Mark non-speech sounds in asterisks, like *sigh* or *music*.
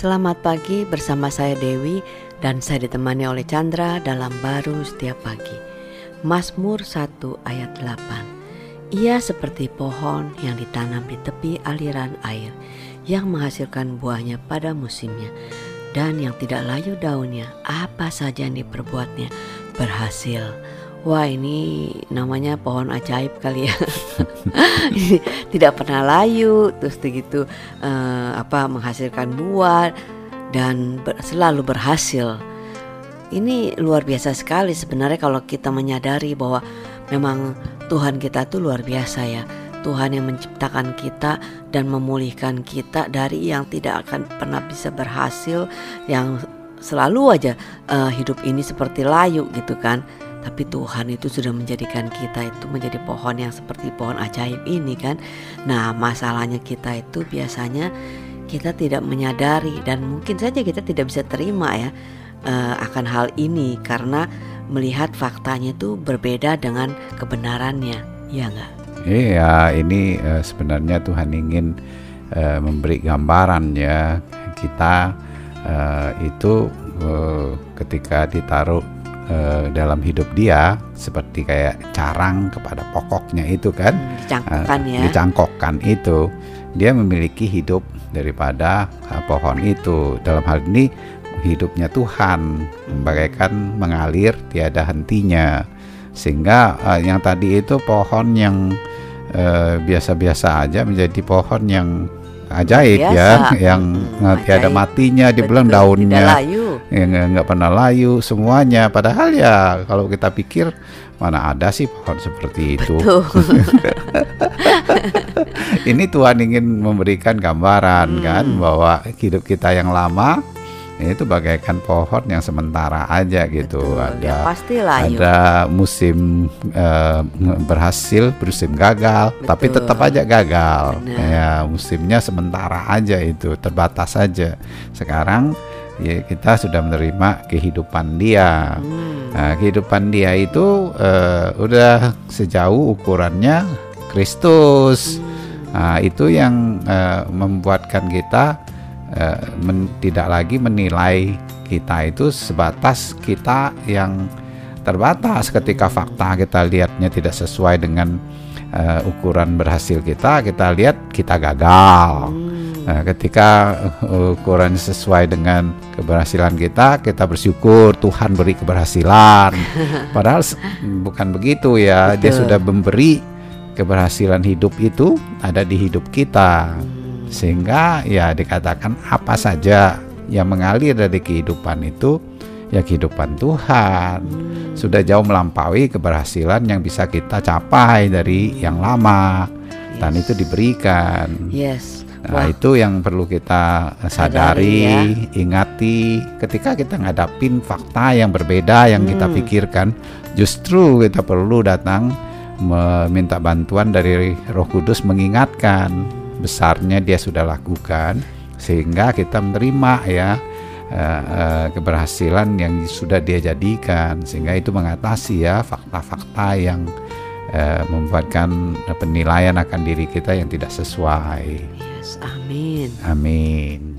Selamat pagi bersama saya Dewi dan saya ditemani oleh Chandra dalam baru setiap pagi. Mazmur 1 ayat 8. Ia seperti pohon yang ditanam di tepi aliran air yang menghasilkan buahnya pada musimnya dan yang tidak layu daunnya apa saja yang diperbuatnya berhasil. Wah ini namanya pohon ajaib kali ya. *laughs* tidak pernah layu, terus begitu uh, apa menghasilkan buah dan ber, selalu berhasil. Ini luar biasa sekali sebenarnya kalau kita menyadari bahwa memang Tuhan kita tuh luar biasa ya. Tuhan yang menciptakan kita dan memulihkan kita dari yang tidak akan pernah bisa berhasil, yang selalu aja uh, hidup ini seperti layu gitu kan tapi Tuhan itu sudah menjadikan kita itu menjadi pohon yang seperti pohon ajaib ini kan. Nah, masalahnya kita itu biasanya kita tidak menyadari dan mungkin saja kita tidak bisa terima ya uh, akan hal ini karena melihat faktanya itu berbeda dengan kebenarannya. Ya enggak? Iya, ini uh, sebenarnya Tuhan ingin uh, memberi gambaran ya kita uh, itu uh, ketika ditaruh uh, dalam hidup dia seperti kayak carang kepada pokoknya itu kan hmm, dicangkokkan uh, ya. dicangkokkan itu dia memiliki hidup daripada uh, pohon itu. Dalam hal ini hidupnya Tuhan bagaikan mengalir tiada hentinya. Sehingga uh, yang tadi itu pohon yang biasa-biasa uh, aja menjadi pohon yang ajaib ya, Biasa. ya yang hmm, tiada matinya dibilang daunnya. yang nggak pernah layu semuanya. Padahal ya kalau kita pikir mana ada sih pohon seperti itu. *laughs* Ini Tuhan ingin memberikan gambaran hmm. kan bahwa hidup kita yang lama itu bagaikan pohon yang sementara aja gitu Betul, ada ya pastilah, ada musim uh, berhasil musim gagal Betul. tapi tetap aja gagal Benar. ya musimnya sementara aja itu terbatas saja sekarang ya kita sudah menerima kehidupan dia hmm. nah, kehidupan dia itu uh, udah sejauh ukurannya Kristus hmm. nah, itu yang uh, membuatkan kita eh, men, tidak lagi menilai kita itu sebatas kita yang terbatas ketika fakta kita lihatnya tidak sesuai dengan uh, ukuran berhasil kita kita lihat kita gagal. Nah, ketika ukuran sesuai dengan keberhasilan kita kita bersyukur Tuhan beri keberhasilan. *laughs* Padahal bukan begitu ya Betul. dia sudah memberi keberhasilan hidup itu ada di hidup kita sehingga ya dikatakan apa saja yang mengalir dari kehidupan itu ya kehidupan Tuhan hmm. sudah jauh melampaui keberhasilan yang bisa kita capai dari yang lama yes. dan itu diberikan. Yes. Nah, Wah. itu yang perlu kita sadari, ya. ingati ketika kita ngadapin fakta yang berbeda yang hmm. kita pikirkan, justru kita perlu datang meminta bantuan dari Roh Kudus mengingatkan besarnya dia sudah lakukan sehingga kita menerima ya uh, uh, keberhasilan yang sudah dia jadikan sehingga itu mengatasi ya fakta-fakta yang uh, membuatkan penilaian akan diri kita yang tidak sesuai. Yes, amin. Amin.